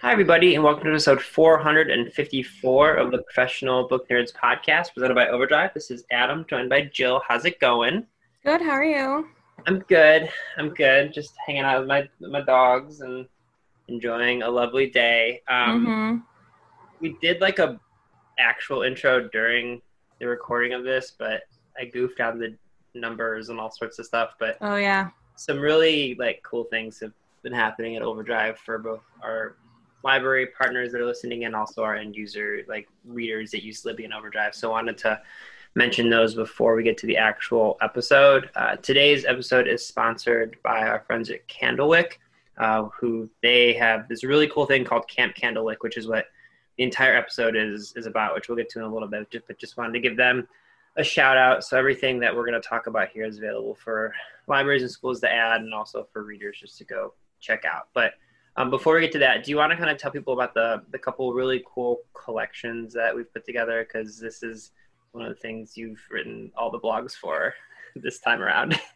Hi, everybody, and welcome to episode 454 of the Professional Book Nerds podcast presented by Overdrive. This is Adam, joined by Jill. How's it going? Good. How are you? I'm good. I'm good. Just hanging out with my my dogs and enjoying a lovely day. Um, mm-hmm. We did like a actual intro during the recording of this, but I goofed on the numbers and all sorts of stuff. But oh yeah, some really like cool things have been happening at Overdrive for both our library partners that are listening and also our end user like readers that use Libby and Overdrive. So I wanted to mention those before we get to the actual episode. Uh, today's episode is sponsored by our friends at Candlewick, uh, who they have this really cool thing called Camp Candlewick, which is what the entire episode is is about, which we'll get to in a little bit. But just wanted to give them a shout out. So everything that we're going to talk about here is available for libraries and schools to add, and also for readers just to go check out. But um, before we get to that, do you want to kind of tell people about the the couple really cool collections that we've put together? Because this is one of the things you've written all the blogs for this time around.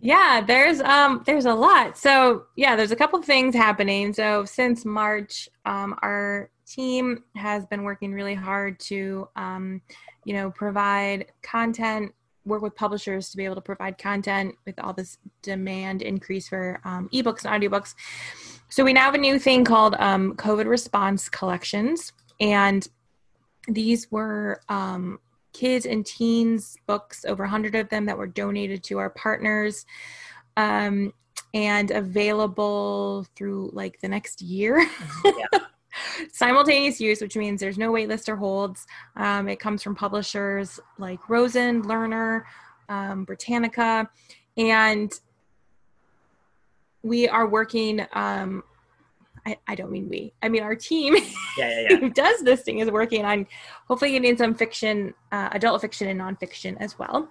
Yeah, there's um there's a lot. So yeah, there's a couple things happening. So since March, um, our team has been working really hard to um, you know provide content work with publishers to be able to provide content with all this demand increase for um, ebooks and audiobooks so we now have a new thing called um, COVID response collections, and these were um, kids and teens books, over 100 of them that were donated to our partners. Um, and available through like the next year. Yeah. Simultaneous use, which means there's no waitlist or holds. Um, it comes from publishers like Rosen, Lerner, um, Britannica, and we are working um, I, I don't mean we i mean our team yeah, yeah, yeah. who does this thing is working on hopefully getting some fiction uh, adult fiction and nonfiction as well.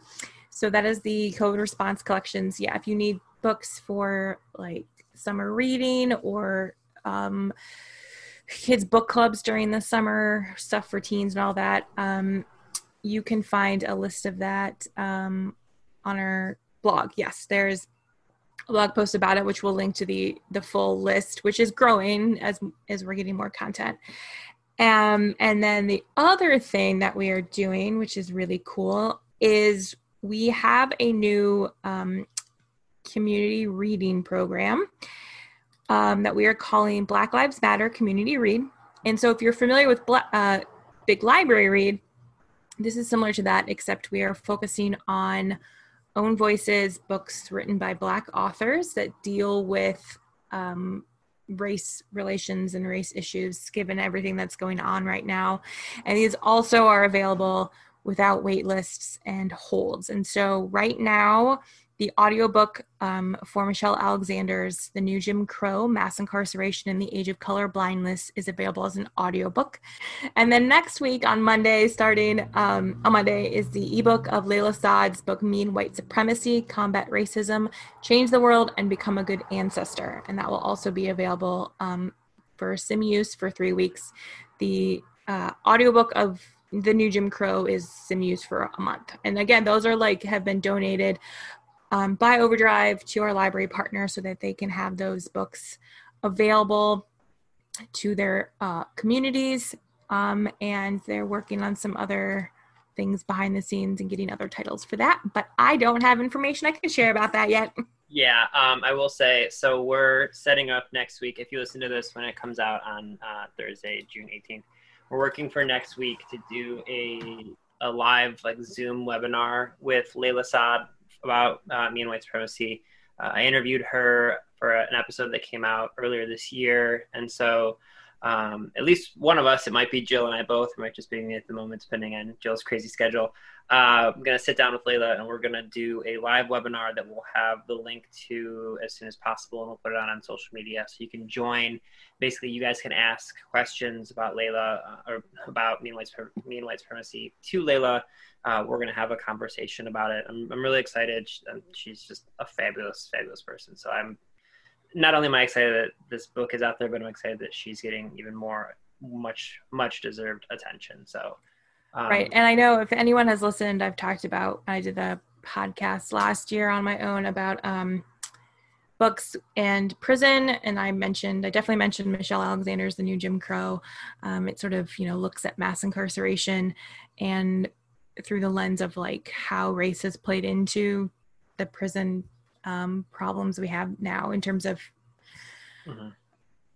So that is the covid response collections. Yeah if you need books for like summer reading or um, kids book clubs during the summer stuff for teens and all that um, you can find a list of that um, on our blog. Yes there's blog post about it which we'll link to the the full list which is growing as as we're getting more content. Um, and then the other thing that we are doing which is really cool is we have a new um, community reading program um, that we are calling black lives matter community read. And so if you're familiar with Bla- uh, big library read this is similar to that except we are focusing on own voices books written by black authors that deal with um, race relations and race issues given everything that's going on right now. And these also are available without wait lists and holds. And so right now the audiobook um, for Michelle Alexander's The New Jim Crow Mass Incarceration in the Age of Color Blindness is available as an audiobook. And then next week on Monday, starting um, on Monday, is the ebook of Layla Saad's book Me and White Supremacy Combat Racism, Change the World, and Become a Good Ancestor. And that will also be available um, for sim use for three weeks. The uh, audiobook of the new Jim Crow is sim use for a month. And again, those are like have been donated um, by Overdrive to our library partner so that they can have those books available to their uh, communities. Um, and they're working on some other things behind the scenes and getting other titles for that. But I don't have information I can share about that yet. Yeah, um, I will say so. We're setting up next week. If you listen to this when it comes out on uh, Thursday, June 18th, we're working for next week to do a a live like Zoom webinar with Layla Saad about uh, me and white supremacy. Uh, I interviewed her for an episode that came out earlier this year, and so um, at least one of us, it might be Jill and I both, it might just be me at the moment, depending on Jill's crazy schedule. Uh, I'm going to sit down with Layla and we're going to do a live webinar that we'll have the link to as soon as possible and we'll put it on on social media so you can join. Basically, you guys can ask questions about Layla uh, or about me and White, me and White Supremacy to Layla. Uh, we're going to have a conversation about it. I'm, I'm really excited. She's just a fabulous, fabulous person. So I'm not only am I excited that this book is out there, but I'm excited that she's getting even more, much, much deserved attention. So, um, right. And I know if anyone has listened, I've talked about, I did a podcast last year on my own about um, books and prison. And I mentioned, I definitely mentioned Michelle Alexander's The New Jim Crow. Um, it sort of, you know, looks at mass incarceration and through the lens of like how race has played into the prison um, problems we have now in terms of mm-hmm.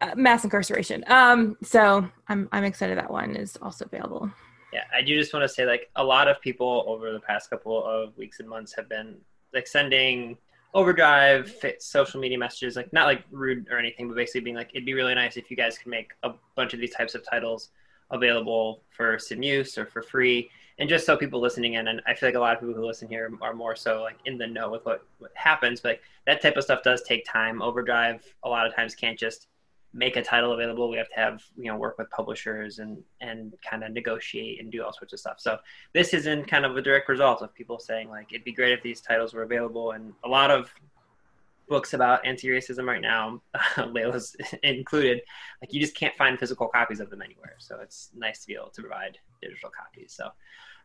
uh, mass incarceration. Um, so I'm I'm excited that one is also available. Yeah, I do just want to say like a lot of people over the past couple of weeks and months have been like sending overdrive social media messages like not like rude or anything but basically being like it'd be really nice if you guys could make a bunch of these types of titles available for some use or for free and just so people listening in, and I feel like a lot of people who listen here are more so like in the know with what, what happens, but like, that type of stuff does take time. Overdrive a lot of times can't just make a title available. We have to have you know work with publishers and and kind of negotiate and do all sorts of stuff. So this isn't kind of a direct result of people saying like it'd be great if these titles were available. And a lot of books about anti-racism right now, Layla's included, like you just can't find physical copies of them anywhere. So it's nice to be able to provide digital copies. So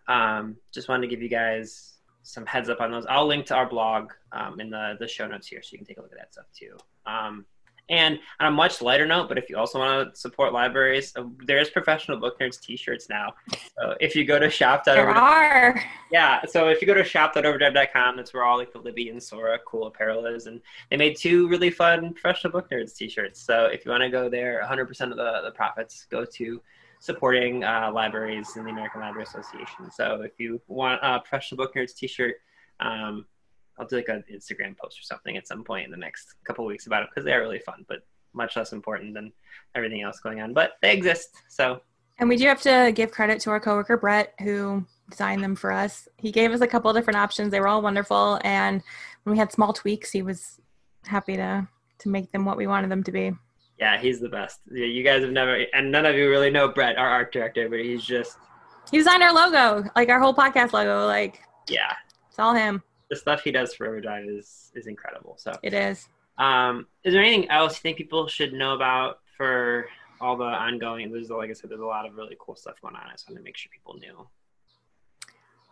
um, just wanted to give you guys some heads up on those. I'll link to our blog um, in the, the show notes here so you can take a look at that stuff too. Um, and on a much lighter note, but if you also want to support libraries, uh, there's professional book nerds T-shirts now. So if you go to shop. There are. Yeah, so if you go to shop.overdrive.com, that's where all like the Libby and Sora cool apparel is, and they made two really fun professional book nerds T-shirts. So if you want to go there, 100% of the the profits go to supporting uh, libraries in the American Library Association. So if you want a professional book nerds T-shirt. Um, I'll do like an Instagram post or something at some point in the next couple weeks about it because they are really fun, but much less important than everything else going on. But they exist, so. And we do have to give credit to our coworker Brett who designed them for us. He gave us a couple different options. They were all wonderful, and when we had small tweaks, he was happy to to make them what we wanted them to be. Yeah, he's the best. You guys have never, and none of you really know Brett, our art director, but he's just. He designed our logo, like our whole podcast logo. Like, yeah, it's all him the stuff he does for Overdrive is is incredible. So it is. Um, is there anything else you think people should know about for all the ongoing? There's like I said, there's a lot of really cool stuff going on. I just want to make sure people knew.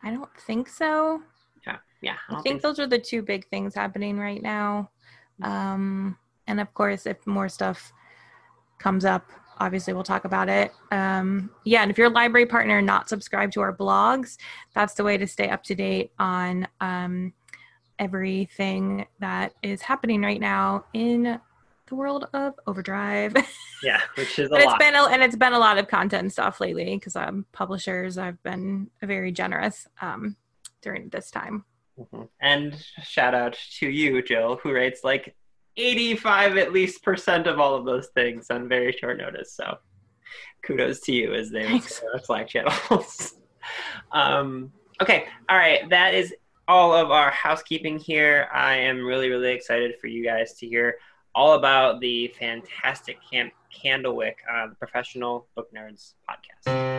I don't think so. Yeah, yeah. I, I think, think so. those are the two big things happening right now. Um, and of course, if more stuff comes up, obviously we'll talk about it. Um, yeah, and if you're a library partner not subscribed to our blogs, that's the way to stay up to date on um, everything that is happening right now in the world of Overdrive. Yeah, which is but it's been a, and it's been a lot of content stuff lately because um, publishers I've been very generous um, during this time. Mm-hmm. And shout out to you, Jill, who writes like 85 at least percent of all of those things on very short notice. So kudos to you as they are Slack channels. um, okay, all right, that is all of our housekeeping here. I am really, really excited for you guys to hear all about the fantastic Camp Candlewick, uh, the Professional Book Nerds podcast.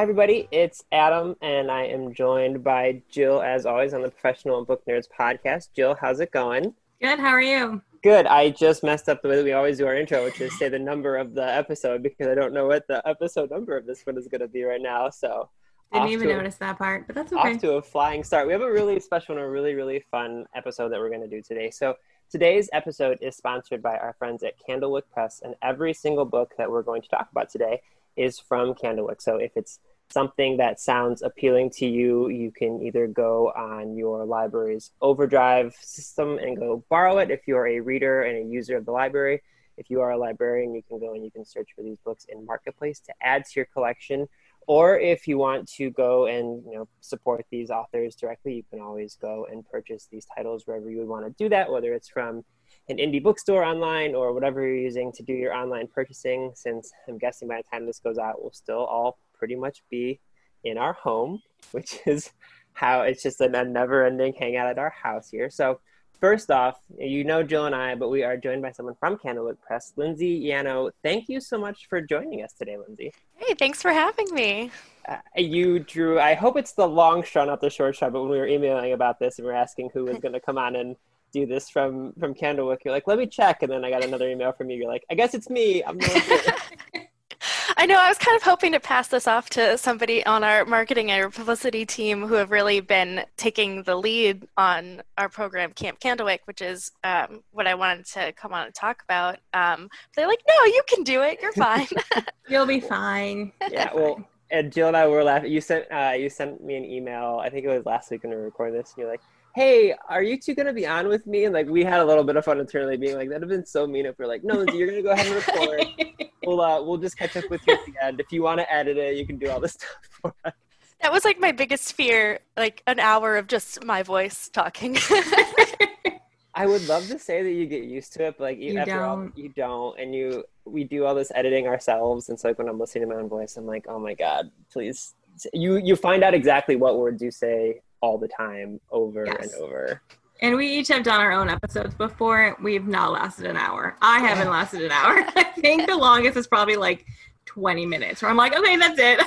Hi, everybody. It's Adam, and I am joined by Jill, as always, on the Professional Book Nerds podcast. Jill, how's it going? Good. How are you? Good. I just messed up the way that we always do our intro, which is say the number of the episode because I don't know what the episode number of this one is going to be right now. So didn't even notice that part, but that's okay. Off to a flying start. We have a really special and a really, really fun episode that we're going to do today. So today's episode is sponsored by our friends at Candlewick Press, and every single book that we're going to talk about today is from Candlewick. So if it's something that sounds appealing to you, you can either go on your library's Overdrive system and go borrow it if you're a reader and a user of the library. if you are a librarian, you can go and you can search for these books in Marketplace to add to your collection. Or if you want to go and you know support these authors directly, you can always go and purchase these titles wherever you would want to do that, whether it's from an indie bookstore online or whatever you're using to do your online purchasing. Since I'm guessing by the time this goes out, we'll still all pretty much be in our home, which is how it's just a never ending hangout at our house here. So First off, you know Jill and I, but we are joined by someone from Candlewick Press, Lindsay Yano. Thank you so much for joining us today, Lindsay. Hey, thanks for having me. Uh, you drew, I hope it's the long shot, not the short shot, but when we were emailing about this and we are asking who was going to come on and do this from from Candlewick, you're like, let me check. And then I got another email from you. You're like, I guess it's me. I'm I know. I was kind of hoping to pass this off to somebody on our marketing and publicity team who have really been taking the lead on our program, Camp Candlewick, which is um, what I wanted to come on and talk about. Um, they're like, "No, you can do it. You're fine. You'll be fine." Yeah. Well, and Jill and I were laughing. You sent uh, you sent me an email. I think it was last week when we were recording this, and you're like, hey, are you two gonna be on with me? And like we had a little bit of fun internally, being like, that'd have been so mean if we're like, no, Lindsay, you're gonna go ahead and record. we'll uh, we'll just catch up with you at the end. If you want to edit it, you can do all this stuff for us. That was like my biggest fear, like an hour of just my voice talking. I would love to say that you get used to it, but like you, after don't. all, you don't, and you we do all this editing ourselves, and so like when I'm listening to my own voice, I'm like, oh my god, please. You you find out exactly what words you say all the time over yes. and over. And we each have done our own episodes before. We've not lasted an hour. I haven't lasted an hour. I think the longest is probably like 20 minutes where I'm like, okay, that's it.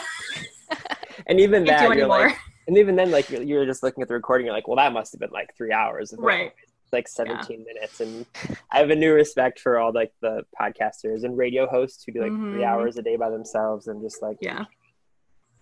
and even that, you're like, and even then, like you're, you're, just looking at the recording, you're like, well, that must have been like three hours. Right. Like 17 yeah. minutes. And I have a new respect for all like the podcasters and radio hosts who do like mm-hmm. three hours a day by themselves and just like, yeah.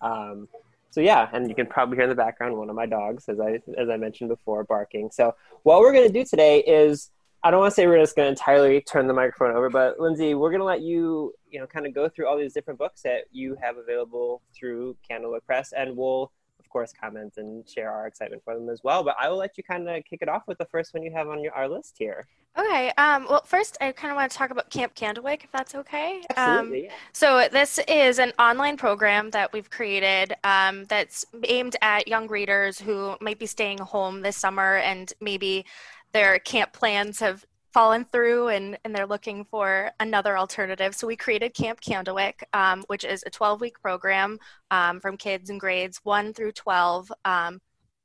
Um, so yeah, and you can probably hear in the background one of my dogs, as I as I mentioned before, barking. So what we're going to do today is I don't want to say we're just going to entirely turn the microphone over, but Lindsay, we're going to let you you know kind of go through all these different books that you have available through Candlewick Press, and we'll course, comment and share our excitement for them as well. But I will let you kind of kick it off with the first one you have on your, our list here. Okay. Um, well, first, I kind of want to talk about Camp Candlewick, if that's okay. Absolutely. Um, yeah. So, this is an online program that we've created um, that's aimed at young readers who might be staying home this summer and maybe their camp plans have fallen through and, and they're looking for another alternative. So we created Camp Candlewick, um, which is a 12 week program um, from kids in grades 1 through 12. Um,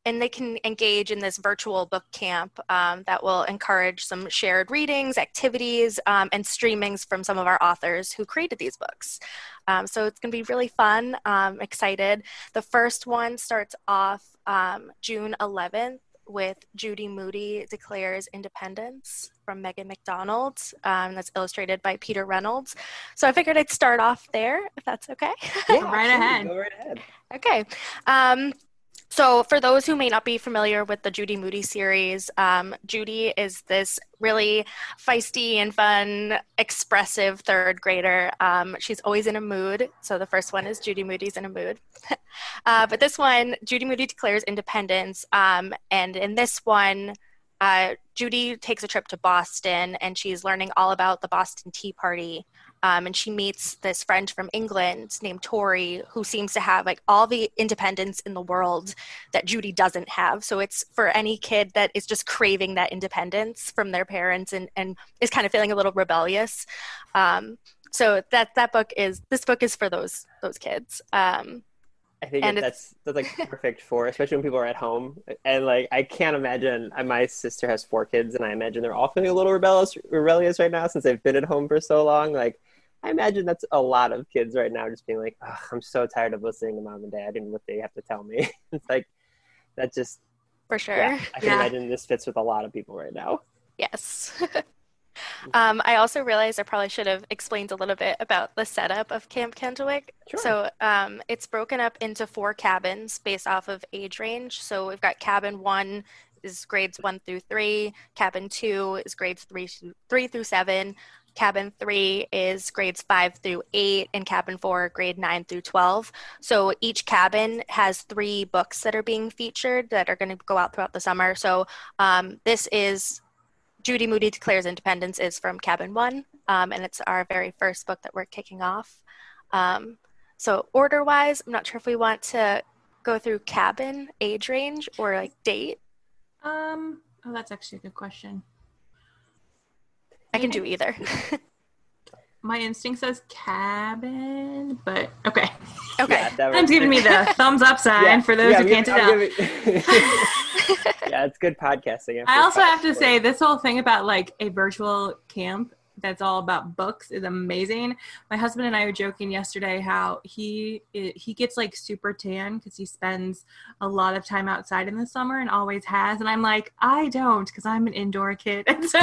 and they can engage in this virtual book camp um, that will encourage some shared readings, activities, um, and streamings from some of our authors who created these books. Um, so it's going to be really fun. excited. The first one starts off June 11th with Judy Moody Declares Independence from Megan McDonald. Um, that's illustrated by Peter Reynolds. So I figured I'd start off there, if that's okay. Yeah, right ahead. Go right ahead. Okay. Um, so, for those who may not be familiar with the Judy Moody series, um, Judy is this really feisty and fun, expressive third grader. Um, she's always in a mood. So, the first one is Judy Moody's in a mood. uh, but this one, Judy Moody declares independence. Um, and in this one, uh, Judy takes a trip to Boston and she's learning all about the Boston Tea Party. Um, and she meets this friend from England named Tori who seems to have like all the independence in the world that Judy doesn't have. So it's for any kid that is just craving that independence from their parents and, and is kind of feeling a little rebellious. Um, so that that book is this book is for those those kids. Um, I think and that's that's like perfect for, especially when people are at home. And like, I can't imagine. My sister has four kids, and I imagine they're all feeling a little rebellious, rebellious right now since they've been at home for so long. Like, I imagine that's a lot of kids right now, just being like, "I'm so tired of listening to mom and dad and what they have to tell me." it's like that just for sure. Yeah, I can yeah. imagine this fits with a lot of people right now. Yes. Um, I also realized I probably should have explained a little bit about the setup of Camp Candlewick. Sure. So um, it's broken up into four cabins based off of age range. So we've got cabin one is grades one through three, cabin two is grades three, three through seven, cabin three is grades five through eight, and cabin four, grade nine through 12. So each cabin has three books that are being featured that are going to go out throughout the summer. So um, this is Judy Moody Declares Independence is from cabin one. um, and it's our very first book that we're kicking off. Um, so order wise, I'm not sure if we want to go through cabin, age range, or like date. Um. Oh, that's actually a good question. I can do either. My instinct says cabin, but okay. okay. Yeah, that I'm giving me the thumbs up sign Yeah, for those yeah, who can't giving- tell. I'm yeah, it's good podcasting. I also have to say this whole thing about like a virtual camp that's all about books is amazing. My husband and I were joking yesterday how he he gets like super tan because he spends a lot of time outside in the summer and always has, and I'm like I don't because I'm an indoor kid, and so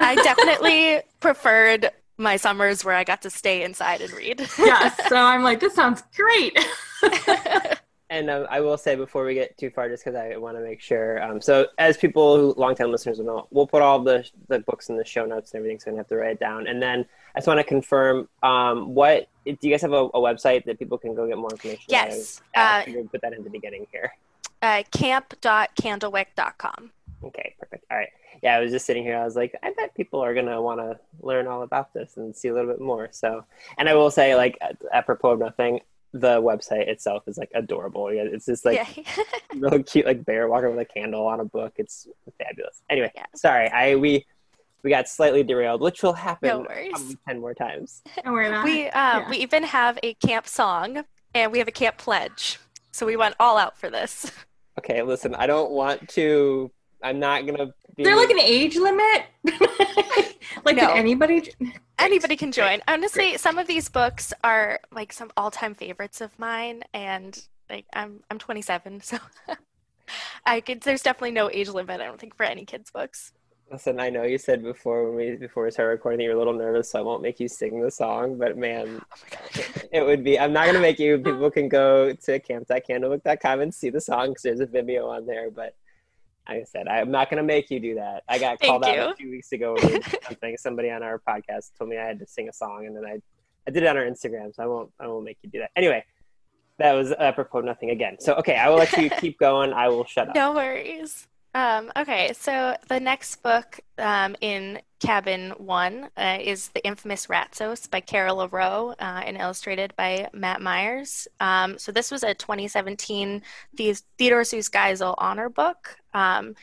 I definitely preferred my summers where I got to stay inside and read. yes, so I'm like this sounds great. And um, I will say before we get too far, just because I want to make sure. Um, so, as people who longtime listeners will know, we'll put all the the books in the show notes and everything, so you don't have to write it down. And then I just want to confirm, um, what do you guys have a, a website that people can go get more information? Yes, Uh, uh, put that in the beginning here. uh, camp.candlewick.com. Okay, perfect. All right. Yeah, I was just sitting here. I was like, I bet people are gonna want to learn all about this and see a little bit more. So, and I will say, like, apropos of nothing, the website itself is like adorable. It's just like Yay. real cute, like bear walking with a candle on a book. It's fabulous. Anyway, Yeah. sorry, I we we got slightly derailed, which will happen No worries. probably ten more times. Don't worry about we it. uh, Yeah. we even have a camp song and we have a camp pledge. So we went all out for this. Okay, listen, I don't want to. I'm not gonna. Be, Is there like an age limit? like No. anybody? Anybody can join. Honestly, some of these books are like some all-time favorites of mine, and like I'm I'm 27, so I could. There's definitely no age limit. I don't think for any kids' books. Listen, I know you said before when we before we started recording that you're a little nervous, so I won't make you sing the song. But man, Oh my god. it would be. I'm not gonna make you. People can go to camp.candlewick.com and see the song because there's a Vimeo on there. But like I said, I'm not gonna make you do that. I got Thank called out a few weeks ago we something. Somebody on our podcast told me I had to sing a song, and then I I did it on our Instagram, so I won't I won't make you do that. Anyway, that was apropos of nothing again. So okay, I will let you keep going. I will shut up. No worries. Um, okay, so the next book um, in Cabin One uh, is The Infamous Ratsos by Kara LaReau uh, and illustrated by Matt Myers. Um, so this was a 2017 The- Theodore Seuss Geisel honor book. Um,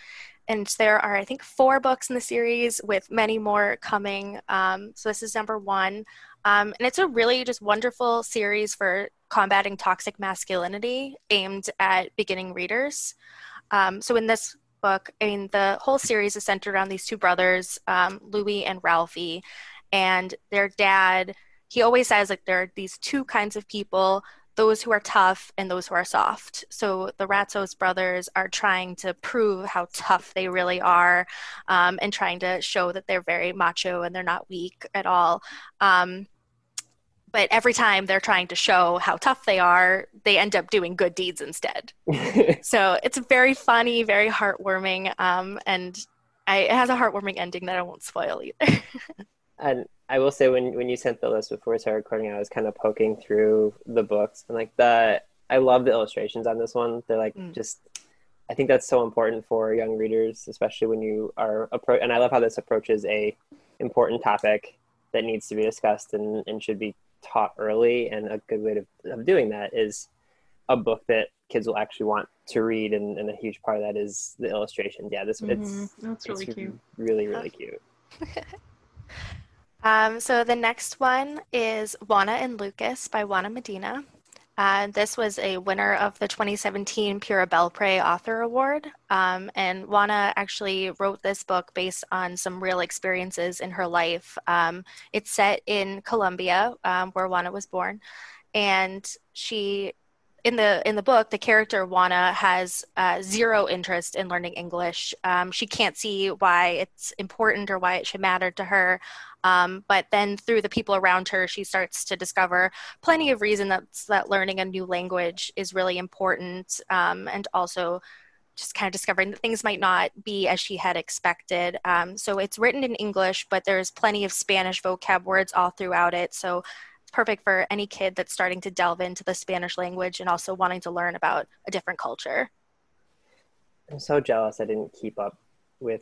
and there are, I think, four books in the series with many more coming. Um, so this is number one. Um, and it's a really just wonderful series for combating toxic masculinity aimed at beginning readers. So in this book, I mean, the whole series is centered around these two brothers, um, Louis and Ralphie, and their dad. He always says like there are these two kinds of people: those who are tough and those who are soft. So the Ratsos brothers are trying to prove how tough they really are, um, and trying to show that they're very macho and they're not weak at all. Um, but every time they're trying to show how tough they are, they end up doing good deeds instead. So it's very funny, very heartwarming, um, and I, it has a heartwarming ending that I won't spoil either. And I will say when when you sent the list before we started recording, I was kind of poking through the books and like the I love the illustrations on this one. They're like Mm. just I think that's so important for young readers, especially when you are approach. and I love how this approaches a important topic that needs to be discussed and, and should be taught early and a good way to, of doing that is a book that kids will actually want to read and, and a huge part of that is the illustrations. Yeah, this it's Mhm. That's really it's cute. really really cute. Um, so the next one is Juana and Lucas by Juana Medina. Uh, this was a winner of the 2017 Pura Belpre Author Award. Um, and Juana actually wrote this book based on some real experiences in her life. Um, it's set in Colombia, um, where Juana was born. And she in the in the book, the character Juana has uh, zero interest in learning English. Um, she can't see why it's important or why it should matter to her. Um, but then through the people around her, she starts to discover plenty of reason that's, that learning a new language is really important, um, and also just kind of discovering that things might not be as she had expected. Um, so it's written in English, but there's plenty of Spanish vocab words all throughout it. So perfect for any kid that's starting to delve into the Spanish language and also wanting to learn about a different culture. I'm so jealous I didn't keep up with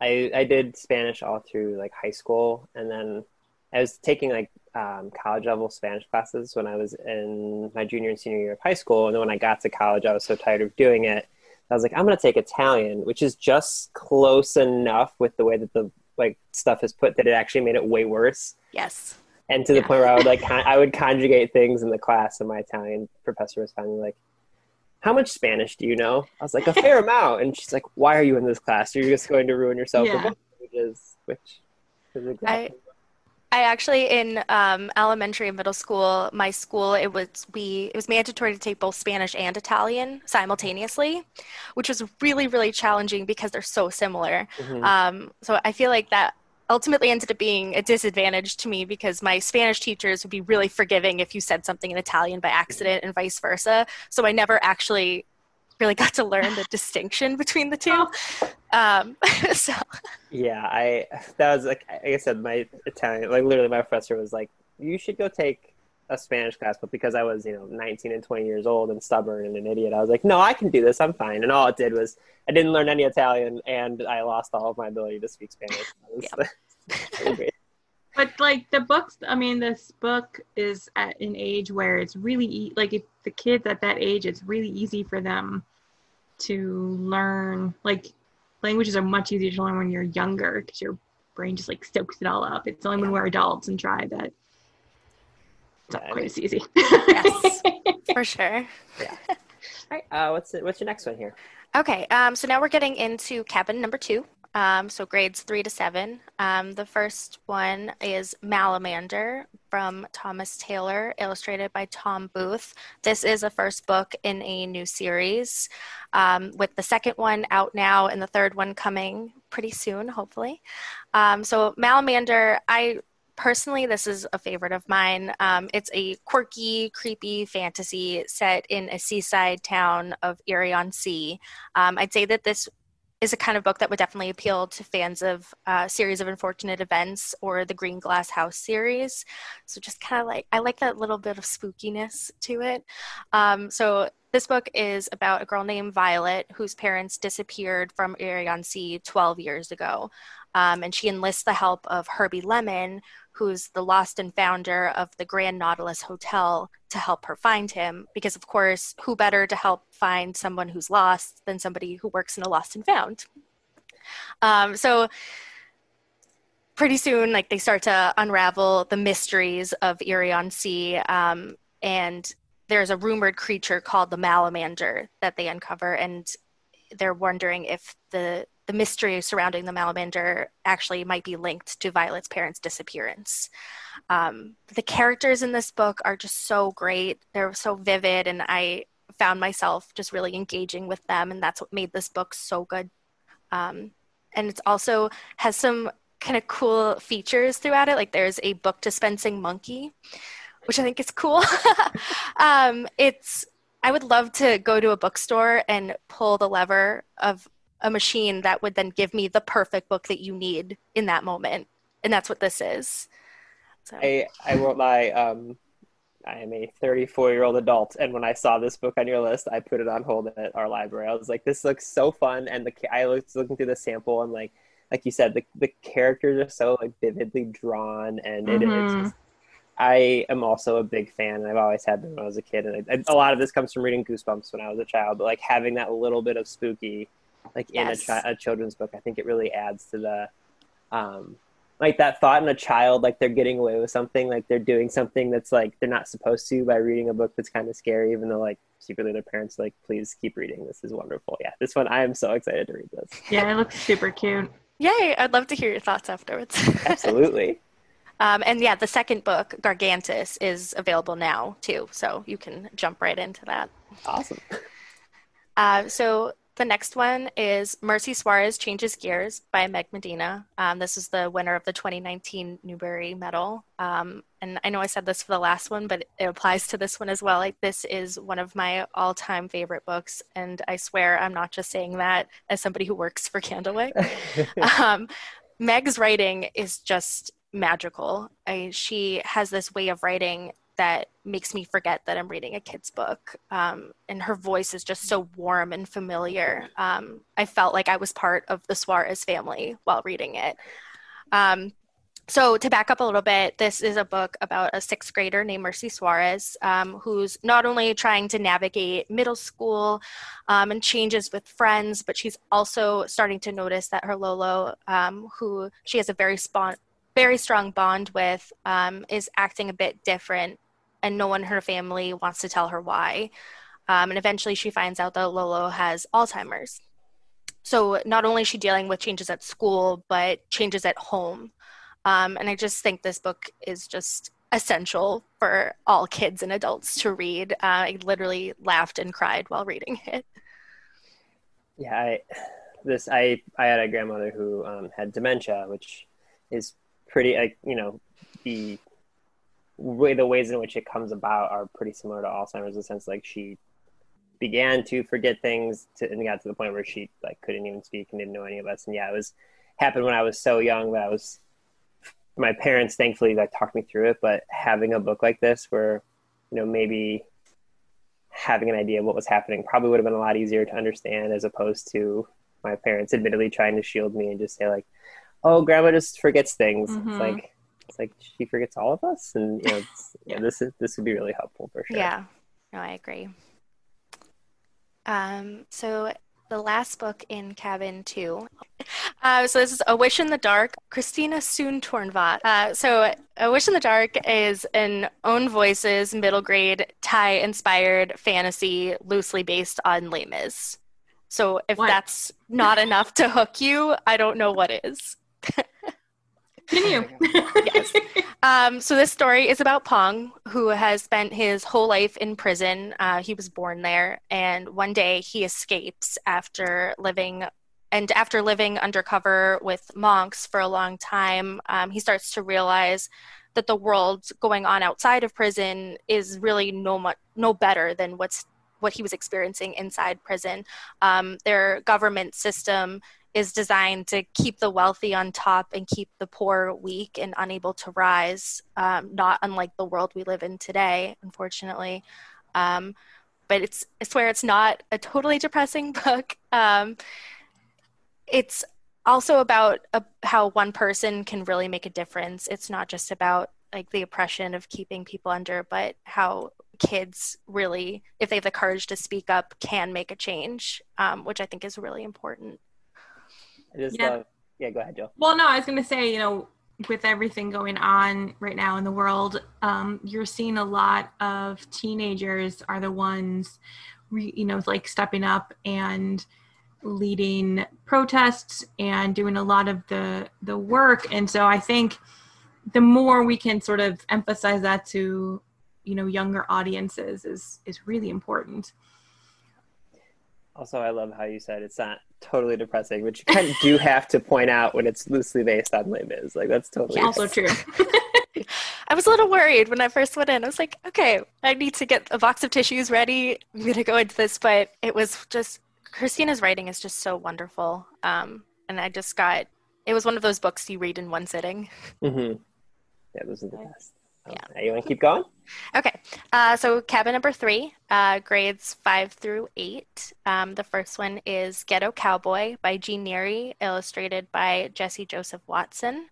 I I did Spanish all through like high school, and then I was taking like um, college level Spanish classes when I was in my junior and senior year of high school. And then when I got to college, I was so tired of doing it. I was like, I'm going to take Italian, which is just close enough with the way that the like stuff is put that it actually made it way worse. Yes. And to Yeah. the point where I would like con- I would conjugate things in the class, and my Italian professor was finally like, "How much Spanish do you know?" I was like, "A fair amount." And she's like, "Why are you in this class? You're just going to ruin yourself Yeah. for both languages." Which is exactly I actually in um, elementary and middle school, my school it was we it was mandatory to take both Spanish and Italian simultaneously, which was really really challenging because they're so similar. Mhm. Um, so I feel like that ultimately ended up being a disadvantage to me because my Spanish teachers would be really forgiving if you said something in Italian by accident and vice versa. So I never actually really got to learn the distinction between the two. Um, so Yeah, I that was like like I said, my Italian like literally my professor was like, You should go take a Spanish class, but because I was, you know, nineteen and twenty years old and stubborn and an idiot, I was like, No, I can do this, I'm fine. And all it did was I didn't learn any Italian and I lost all of my ability to speak Spanish. That was- really. But like the books, I mean, this book is at an age where it's really e- like if the kids at that age, it's really easy for them to learn. Like languages are much easier to learn when you're younger because your brain just like soaks it all up. It's only when we're adults and try that it's not Yeah, I quite mean- as easy. Yes. for sure. Yeah. All right, uh, what's it, what's your next one here? Okay, um, so now we're getting into cabin number two. Um, so grades three to seven. Um, the first one is Malamander from Thomas Taylor, illustrated by Tom Booth. This is a first book in a new series, um, with the second one out now and the third one coming pretty soon, hopefully. Um, so Malamander, I personally, this is a favorite of mine. Um, it's a quirky, creepy fantasy set in a seaside town of Eerie on Sea. Um, I'd say that this is a kind of book that would definitely appeal to fans of uh, series of unfortunate events or the green glass house series so just kind of like i like that little bit of spookiness to it um, so this book is about a girl named violet whose parents disappeared from eerie on sea 12 years ago um, and she enlists the help of herbie lemon who's the lost and founder of the grand nautilus hotel to help her find him. Because of course who better to help find someone who's lost than somebody who works in a lost and found? Um, so pretty soon like they start to unravel the mysteries of eerie on sea um, and there's a rumored creature called the malamander that they uncover and they're wondering if the the mystery surrounding the malamander actually might be linked to violet's parents disappearance. Um, the characters in this book are just so great. They're so vivid and i found myself just really engaging with them and that's what made this book so good. Um, and it also has some kind of cool features throughout it like there's a book dispensing monkey which i think is cool. Um, it's i would love to go to a bookstore and pull the lever of a machine that would then give me the perfect book that you need in that moment and that's what this is so I, I won't lie. Um, I am a 34 year old adult, and when I saw this book on your list, I put it on hold at our library. I was like, "This looks so fun!" And the I was looking through the sample, and like, like you said, the the characters are so like vividly drawn, and it is. Mhm. just- I am also a big fan, and I've always had been when I was a kid. And I, a lot of this comes from reading Goosebumps when I was a child, but like having that little bit of spooky, like in a, chi- a children's book, I think it really adds to the, um, like that thought in a child, like they're getting away with something, like they're doing something that's like they're not supposed to by reading a book that's kind of scary, even though like secretly their parents are like, please keep reading. This is wonderful. Yeah, this one I am so excited to read this. yeah, it looks super cute. yay i'd love to hear your thoughts afterwards Absolutely. Um, and yeah, the second book, Gargantis, is available now too, so you can jump right into that. awesome. Uh, so the next one is Merci Suarez Changes Gears by Meg Medina. Um, this is the winner of the 2019 Newbery Medal. Um, and I know I said this for the last one, but it applies to this one as well. Like this is one of my all-time favorite books, and I swear I'm not just saying that as somebody who works for Candlewick. um, Meg's writing is just magical. I, she has this way of writing that makes me forget that I'm reading a kid's book. Um, and her voice is just so warm and familiar. Um, I felt like I was part of the Suarez family while reading it. Um, so, to back up a little bit, this is a book about a sixth grader named Merci Suarez, um, who's not only trying to navigate middle school um, and changes with friends, but she's also starting to notice that her Lolo, um, who she has a very, very strong bond with, is acting a bit different, and no one in her family wants to tell her why. Um, and eventually, she finds out that Lolo has Alzheimer's. So, not only is she dealing with changes at school, but changes at home. Um, and I just think this book is just essential for all kids and adults to read. Uh, I literally laughed and cried while reading it. Yeah, I this I I had a grandmother who um, had dementia, which is pretty like you know the the ways in which it comes about are pretty similar to Alzheimer's in the sense like she began to forget things to, and got to the point where she like couldn't even speak and didn't know any of us. And yeah, it was happened when I was so young that I was my parents thankfully like talked me through it but having a book like this where you know maybe having an idea of what was happening probably would have been a lot easier to understand as opposed to my parents admittedly trying to shield me and just say like oh grandma just forgets things mm-hmm. it's like it's like she forgets all of us and you know yeah. yeah. this is this would be really helpful for sure yeah no i agree um so the last book in cabin two. Uh, so this is A Wish in the Dark, Christina Soontornvat. Uh, so A Wish in the Dark is an own voices middle grade Thai inspired fantasy loosely based on Les Mis. So if what? that's not enough to hook you, I don't know what is. Continue. yes. Um, so this story is about Pong, who has spent his whole life in prison. Uh, he was born there, and one day he escapes after living. And after living undercover with monks for a long time, um, he starts to realize that the world going on outside of prison is really no much no better than what's what he was experiencing inside prison. Um, their government system is designed to keep the wealthy on top and keep the poor weak and unable to rise, um, not unlike the world we live in today, unfortunately. Um, but it's, I swear it's not a totally depressing book. Um, it's also about a, how one person can really make a difference. It's not just about like the oppression of keeping people under, but how kids really, if they have the courage to speak up, can make a change, um, which I think is really important. I just yeah. yeah, go ahead, Joe. Well, no, I was going to say, you know, with everything going on right now in the world, um, you're seeing a lot of teenagers are the ones, re, you know, like stepping up and leading protests and doing a lot of the the work. And so I think the more we can sort of emphasize that to, you know, younger audiences is is really important. Also, I love how you said it's not totally depressing, which you kind of do have to point out when it's loosely based on Les Mis. Like that's totally also true. I was a little worried when I first went in. I was like, okay, I need to get a box of tissues ready. I'm gonna go into this, but it was just Christina's writing is just so wonderful, um, and I just got. It was one of those books you read in one sitting. Mm-hmm. Yeah, those are the best. Yeah. you want to keep going? Okay. Uh, so, cabin number three, uh, grades five through eight. Um, the first one is Ghetto Cowboy by G. Neri, illustrated by Jesse Joseph Watson.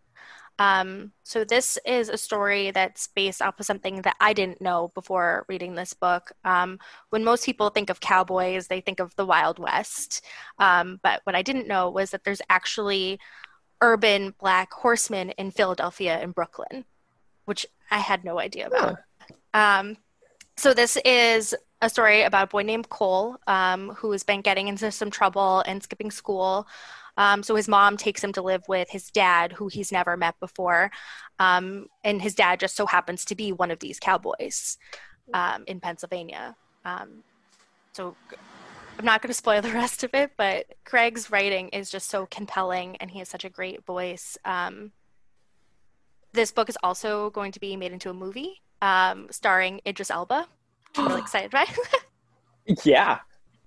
Um, so, this is a story that's based off of something that I didn't know before reading this book. Um, when most people think of cowboys, they think of the Wild West. Um, but what I didn't know was that there's actually urban black horsemen in Philadelphia and Brooklyn, which I had no idea about. Um, so this is a story about a boy named Cole um, who has been getting into some trouble and skipping school. Um, so his mom takes him to live with his dad, who he's never met before, um, and his dad just so happens to be one of these cowboys um, in Pennsylvania. Um, so I'm not going to spoil the rest of it, but Craig's writing is just so compelling, and he has such a great voice. This book is also going to be made into a movie um, starring Idris Elba. I'm really excited, right? yeah.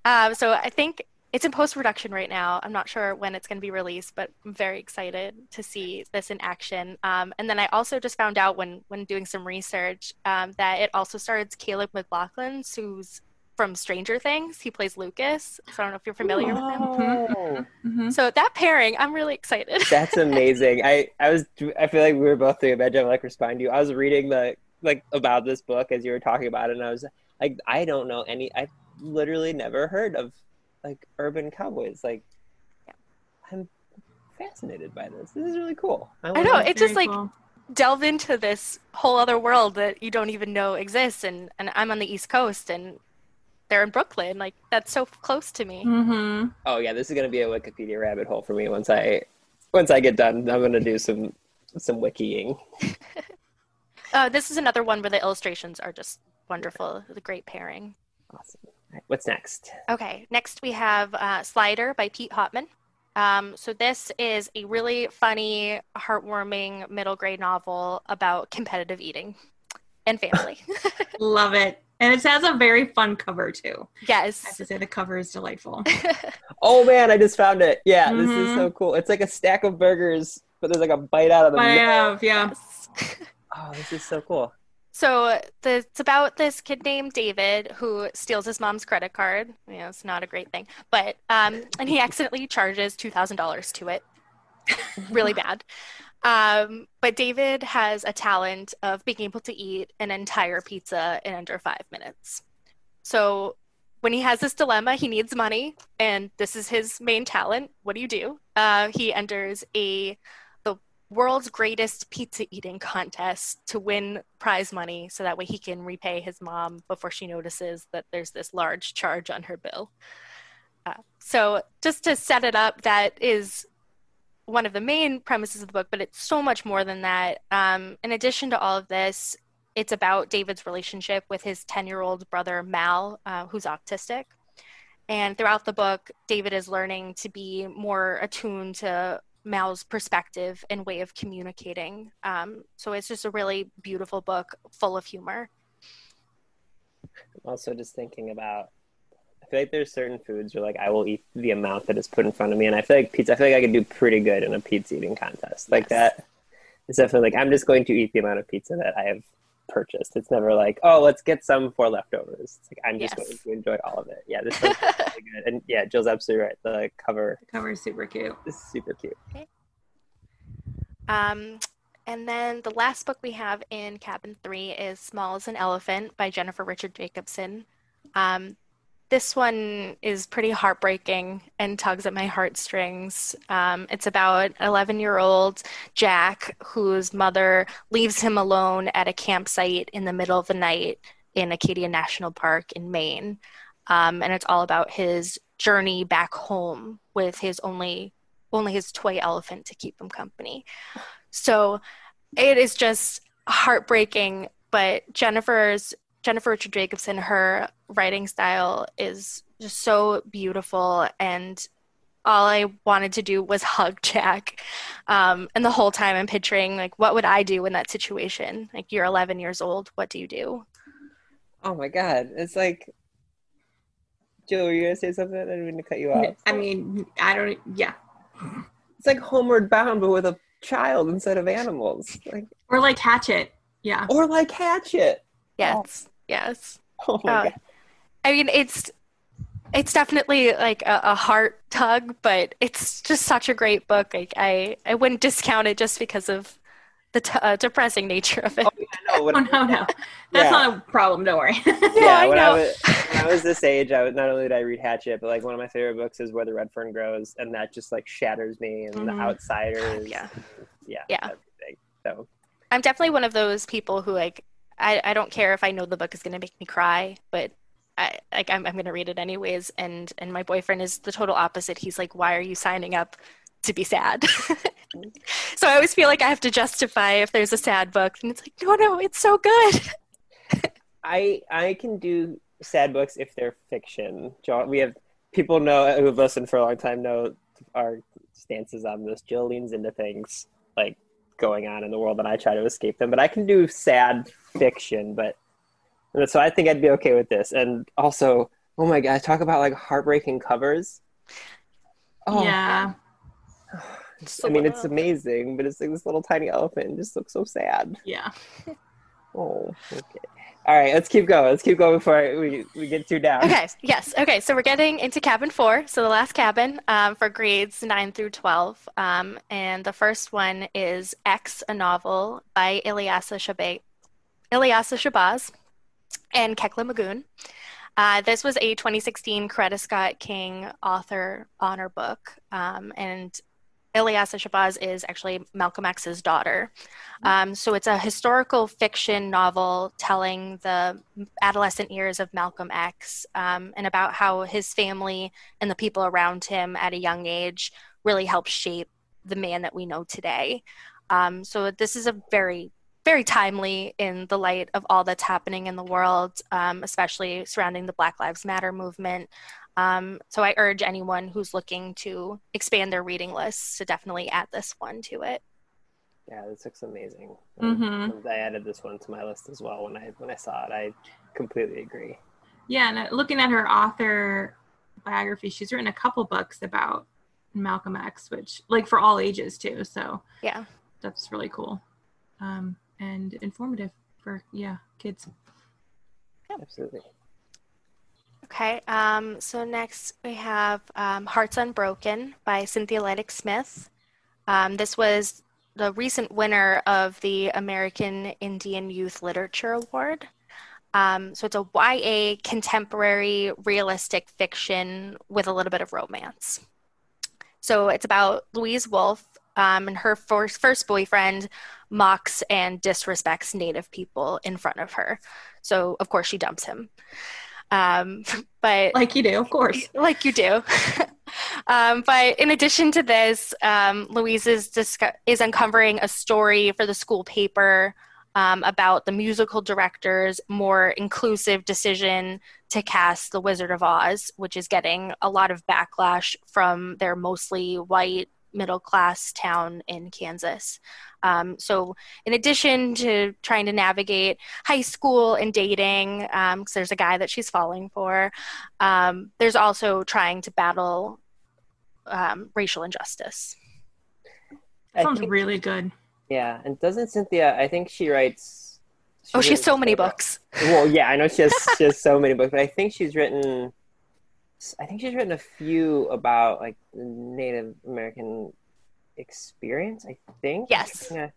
Um, so I think it's in post production right now. I'm not sure when it's going to be released, but I'm very excited to see this in action. Um, and then I also just found out when when doing some research um, that it also stars Caleb McLaughlin, who's from Stranger Things. He plays Lucas. So I don't know if you're familiar with him. Oh, Mhm. So that pairing, I'm really excited. that's amazing. I I was I feel like we were both doing a bad job like responding to you. I was reading the like about this book as you were talking about it, and I was like, I don't know any. I've literally never heard of like urban cowboys. Like, I'm fascinated by this. This is really cool. I wanna- know, it just, Very like, cool. Delve into this whole other world that you don't even know exists. And, and I'm on the East Coast and they're in Brooklyn. Like, that's so close to me. Mhm. Oh yeah, this is gonna be a Wikipedia rabbit hole for me once I once I get done. I'm gonna do some some wikiing. Uh, this is another one where the illustrations are just wonderful. It's a great pairing. Awesome. All right, what's next? Okay, next we have uh, Slider by Pete Hautman. Um, so this is a really funny, heartwarming middle grade novel about competitive eating and family. Love it. And it has a very fun cover too. Yes. I have to say the cover is delightful. Oh man, I just found it. Yeah, this is so cool. It's like a stack of burgers, but there's like a bite out of the But I middle. have, yeah. Oh, this is so cool. So the, it's about this kid named David who steals his mom's credit card. You know, it's not a great thing, but um, and he accidentally charges two thousand dollars to it. really bad. Um, but David has a talent of being able to eat an entire pizza in under five minutes. So when he has this dilemma, he needs money, and this is his main talent. What do you do? Uh, he enters a the world's greatest pizza eating contest to win prize money, so that way he can repay his mom before she notices that there's this large charge on her bill. Uh, so just to set it up, that is one of the main premises of the book, but it's so much more than that. Um, in addition to all of this, it's about David's relationship with his 10 year old brother, Mal, uh, who's autistic. And throughout the book, David is learning to be more attuned to Mal's perspective and way of communicating. Um, so it's just a really beautiful book full of humor. I'm also just thinking about. I feel like there's certain foods where like I will eat the amount that is put in front of me, and I feel like pizza. I feel like I could do pretty good in a pizza eating contest. Like Yes. that. It's definitely like I'm just going to eat the amount of pizza that I have purchased. It's never like, oh, let's get some for leftovers. It's like I'm just Yes. going to enjoy all of it. Yeah, this one's really good. And yeah, Jill's absolutely right. The cover The cover is super cute. This is super cute. Um, and then the last book we have in Cabin 3 is Small as an Elephant by Jennifer Richard Jacobson. Um, this one is pretty heartbreaking and tugs at my heartstrings. Um, it's about 11 year old Jack whose mother leaves him alone at a campsite in the middle of the night in Acadia National Park in Maine. Um, and it's all about his journey back home with his only only his toy elephant to keep him company. So it is just heartbreaking, but Jennifer's Jennifer Richard Jacobson, her writing style is just so beautiful and all I wanted to do was hug Jack. Um, and the whole time I'm picturing like what would I do in that situation? Like you're 11 years old, what do you do? Oh my god, it's like. Jill, were you gonna say something? I didn't mean to cut you off. I mean, I don't, yeah. It's like Homeward Bound, but with a child instead of animals. Like, Or like Hatchet. Yeah. or like Hatchet. Yes. Yes. Oh my Uh, god. I mean, it's it's definitely like a, a heart tug, but it's just such a great book. Like I I wouldn't discount it just because of the t- uh, depressing nature of it. Oh, I know. When, Oh, no, no. That's Yeah. not a problem. Don't worry. yeah, I when I know. was when I was this age, I was not only did I read Hatchet, but like one of my favorite books is Where the Red Fern Grows, and that just like shatters me and The Mhm. Outsiders. Yeah. yeah, Yeah. everything. So I'm definitely one of those people who like I, I don't care if I know the book is going to make me cry, but I like I'm I'm going to read it anyways. And and my boyfriend is the total opposite. He's like, why are you signing up to be sad? so I always feel like I have to justify if there's a sad book, and it's like, no, no, it's so good. I I can do sad books if they're fiction. We have people know who've listened for a long time know our stances on this. Jill leans into things like going on in the world, and I try to escape them. But I can do sad fiction, but so I think I'd be okay with this. And also, oh my god, talk about like heartbreaking covers. Oh, yeah. I mean, it's amazing, but it's like this little tiny elephant. Just looks so sad. Yeah. Oh, okay. All right, let's keep going. Let's keep going before we, we get too down. Okay, yes. Okay, so we're getting into cabin four, so the last cabin um, for grades nine through 12. Um, and the first one is X, a novel by Ilyasah Shabazz, Ilyasah Shabazz and Kekla Magoon. Uh, this was a 2016 Coretta Scott King author honor book, um, and Ilyasah Shabazz is actually Malcolm X's daughter. Um, so it's a historical fiction novel telling the adolescent years of Malcolm X um, and about how his family and the people around him at a young age really helped shape the man that we know today. Um, so this is a very very timely in the light of all that's happening in the world, um, especially surrounding the Black Lives Matter movement. Um, so I urge anyone who's looking to expand their reading lists to definitely add this one to it. Yeah, this looks amazing. Mhm. I added this one to my list as well when I when I saw it. I completely agree. Yeah, and uh, looking at her author biography, she's written a couple books about Malcolm X, which like for all ages too. So Yeah. that's really cool um, and informative for yeah kids. Absolutely. Okay, um, so next we have um, Hearts Unbroken by Cynthia Leitich Smith. Um, this was the recent winner of the American Indian Youth Literature Award. Um, so it's a YA contemporary realistic fiction with a little bit of romance. So it's about Louise Wolfe um, and her first, first boyfriend mocks and disrespects Native people in front of her. So, of course, she dumps him. Um, but Like you do, of course. like you do. um, but in addition to this, um, Louise is, discu- is uncovering a story for the school paper um, about the musical director's more inclusive decision to cast The Wizard of Oz, which is getting a lot of backlash from their mostly white middle class town in Kansas. Um, so, in addition to trying to navigate high school and dating, because there's a guy that she's falling for, um, there's also trying to battle um, racial injustice. I Sounds think- really good. Yeah, and doesn't Cynthia? I think she writes. Oh, she has so many several- books. Well, yeah, I know she has she has so many books, but I think she's written. I think she's written a few about like the Native American experience. I think. Yes. Yeah,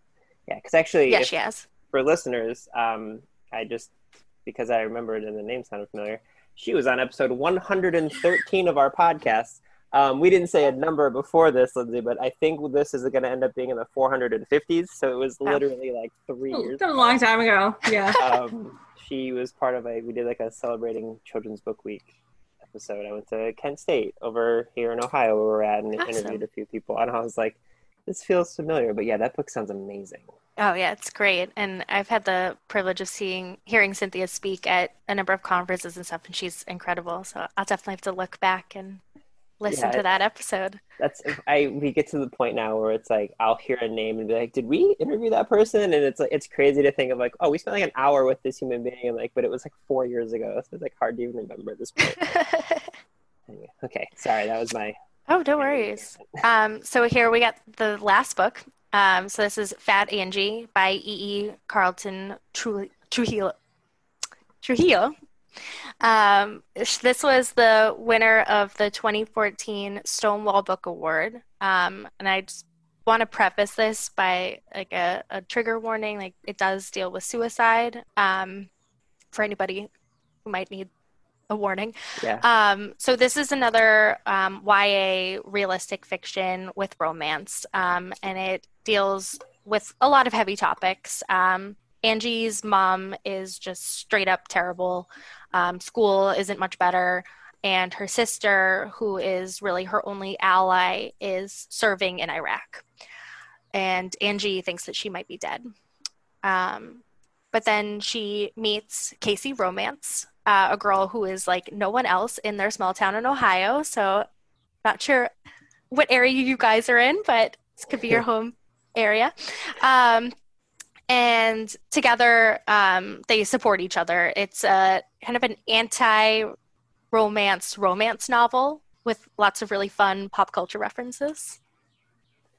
yeah. Because actually, Yes, if- she has. for listeners, um, I just because I remembered and the name sounded familiar. She was on episode 113 of our podcast. Um, we didn't say a number before this, Lindsay, but I think this is going to end up being in the 450s. So it was Oh. literally like three years. that was a long time ago. Yeah. Um, she was part of a. We did like a celebrating Children's Book Week episode. I went to Kent State over here in Ohio, where we're at, and Awesome. interviewed a few people. And I was like, "This feels familiar," but yeah, that book sounds amazing. Oh yeah, it's great. And I've had the privilege of seeing, hearing Cynthia speak at a number of conferences and stuff, and she's incredible. So I'll definitely have to look back and listen Yeah, to that episode. That's I. We get to the point now where it's like I'll hear a name and be like, "Did we interview that person?" And it's like it's crazy to think of like, "Oh, we spent like an hour with this human being," and like, but it was like four years ago, so it's like hard to even remember at this point. anyway, okay, sorry, that was my. oh, no worries. Um, so here we got the last book. Um, so this is Fat Angie by E. E. Charlton Trujillo. Trujillo. Um, this was the winner of the 2014 Stonewall Book Award. Um, and I just want to preface this by like a, a trigger warning. Like it does deal with suicide. Um, for anybody who might need a warning. Yeah. Um, so this is another um, YA realistic fiction with romance, um, and it deals with a lot of heavy topics. Um, Angie's mom is just straight up terrible. Um, school isn't much better, and her sister, who is really her only ally, is serving in Iraq. And Angie thinks that she might be dead. Um, but then she meets KC Romance, uh, a girl who is like no one else in their small town in Ohio. So, not sure what area you guys are in, but this could be your home area. Um, and together, um, they support each other. It's a kind of an anti romance romance novel. with lots of really fun pop culture references.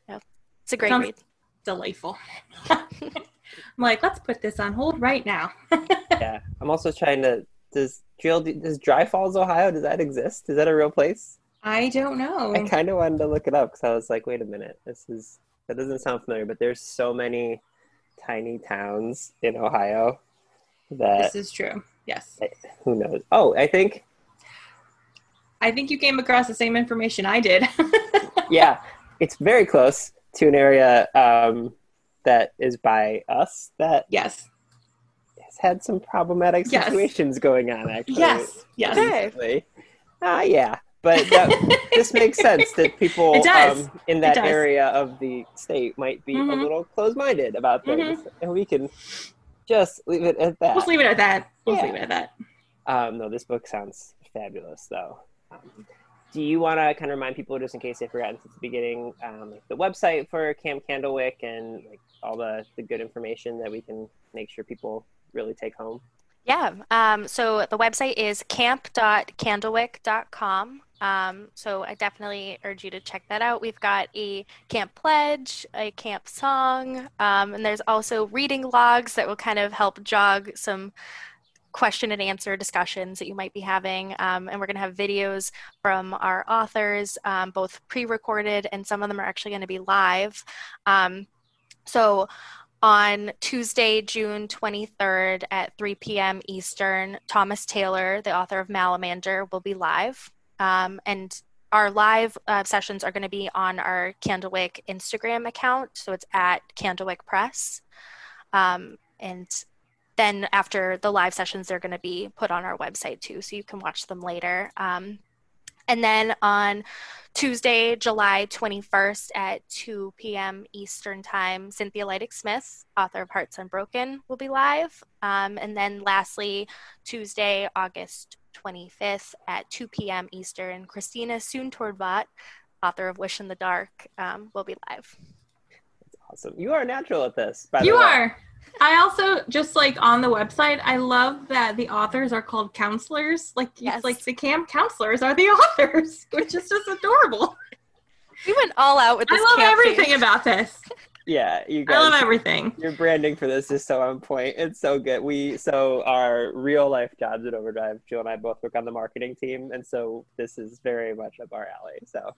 Yeah, it's a great Sounds read. Delightful. I'm like, let's put this on hold right now. yeah, I'm also trying to. Does Jill? Does Dry Falls, Ohio? Does that exist? Is that a real place? I don't know. I kind of wanted to look it up because I was like, wait a minute, this is that doesn't sound familiar. But there's so many tiny towns in Ohio that This is true. Yes. who knows? Oh, I think I think you came across the same information I did. yeah, it's very close to an area um, that is by us that yes. has had some problematic Yes. situations going on. Actually, Yes. Yes. Okay. recently. Ah, yeah, but that, this makes sense that people Um, in that area of the state might be a Mhm. little closed-minded about things, Mm-hmm. and we can just leave it at that. We'll leave it at that. We'll Yeah. leave it at that. Um, no, this book sounds fabulous, though. Um, do you want to kind of remind people, just in case they've forgotten since the beginning, um, the website for Camp Candlewick and like all the, the good information that we can make sure people really take home? Yeah. Um, so the website is camp.candlewick.com. Um, so I definitely urge you to check that out. We've got a camp pledge, a camp song, um, and there's also reading logs that will kind of help jog some question and answer discussions that you might be having. Um, and we're going to have videos from our authors, um, both pre recorded and some of them are actually going to be live. Um, so on Tuesday, June 23rd at 3 p.m. Eastern, Thomas Taylor, the author of Malamander, will be live. Um, and our live uh, sessions are going to be on our Candlewick Instagram account. So it's at Candlewick Press. Um, and then after the live sessions, they're going to be put on our website too. So you can watch them later. Um, and then on Tuesday, July 21st at 2 p.m. Eastern Time, Cynthia Leitich Smith, author of Hearts Unbroken, will be live. Um, and then lastly, Tuesday, August 25th at 2 p.m. Eastern, Christina Soontornvat, author of Wish in the Dark, um, will be live. That's awesome. You are natural at this. By the You way. are. I also just like on the website. I love that the authors are called counselors. Like, Yes. like the camp counselors are the authors, which is just adorable. We went all out with this. I love camp theme. everything about this. Yeah, you guys. I love everything. Your branding for this is so on point. It's so good. We so our real life jobs at Overdrive. Jill and I both work on the marketing team, and so this is very much up our alley. So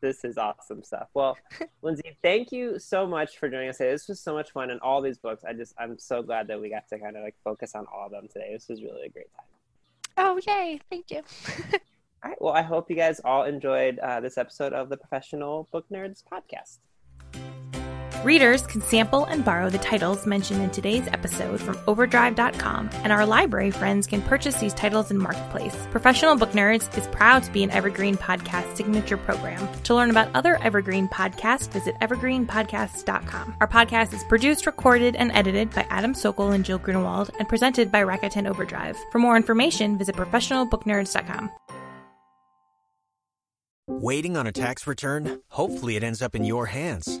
this is awesome stuff. Well, Lindsay, thank you so much for joining us today. This was so much fun, and all these books. I just I'm so glad that we got to kind of like focus on all of them today. This was really a great time. Oh, yay. Thank you. All right. Well, I hope you guys all enjoyed uh, this episode of the Professional Book Nerds podcast. Readers can sample and borrow the titles mentioned in today's episode from Overdrive.com, and our library friends can purchase these titles in Marketplace. Professional Book Nerds is proud to be an Evergreen Podcast signature program. To learn about other Evergreen podcasts, visit evergreenpodcasts.com. Our podcast is produced, recorded, and edited by Adam Sockel and Jill Grunewald, and presented by Rakuten Overdrive. For more information, visit professionalbooknerds.com. Waiting on a tax return? Hopefully, it ends up in your hands.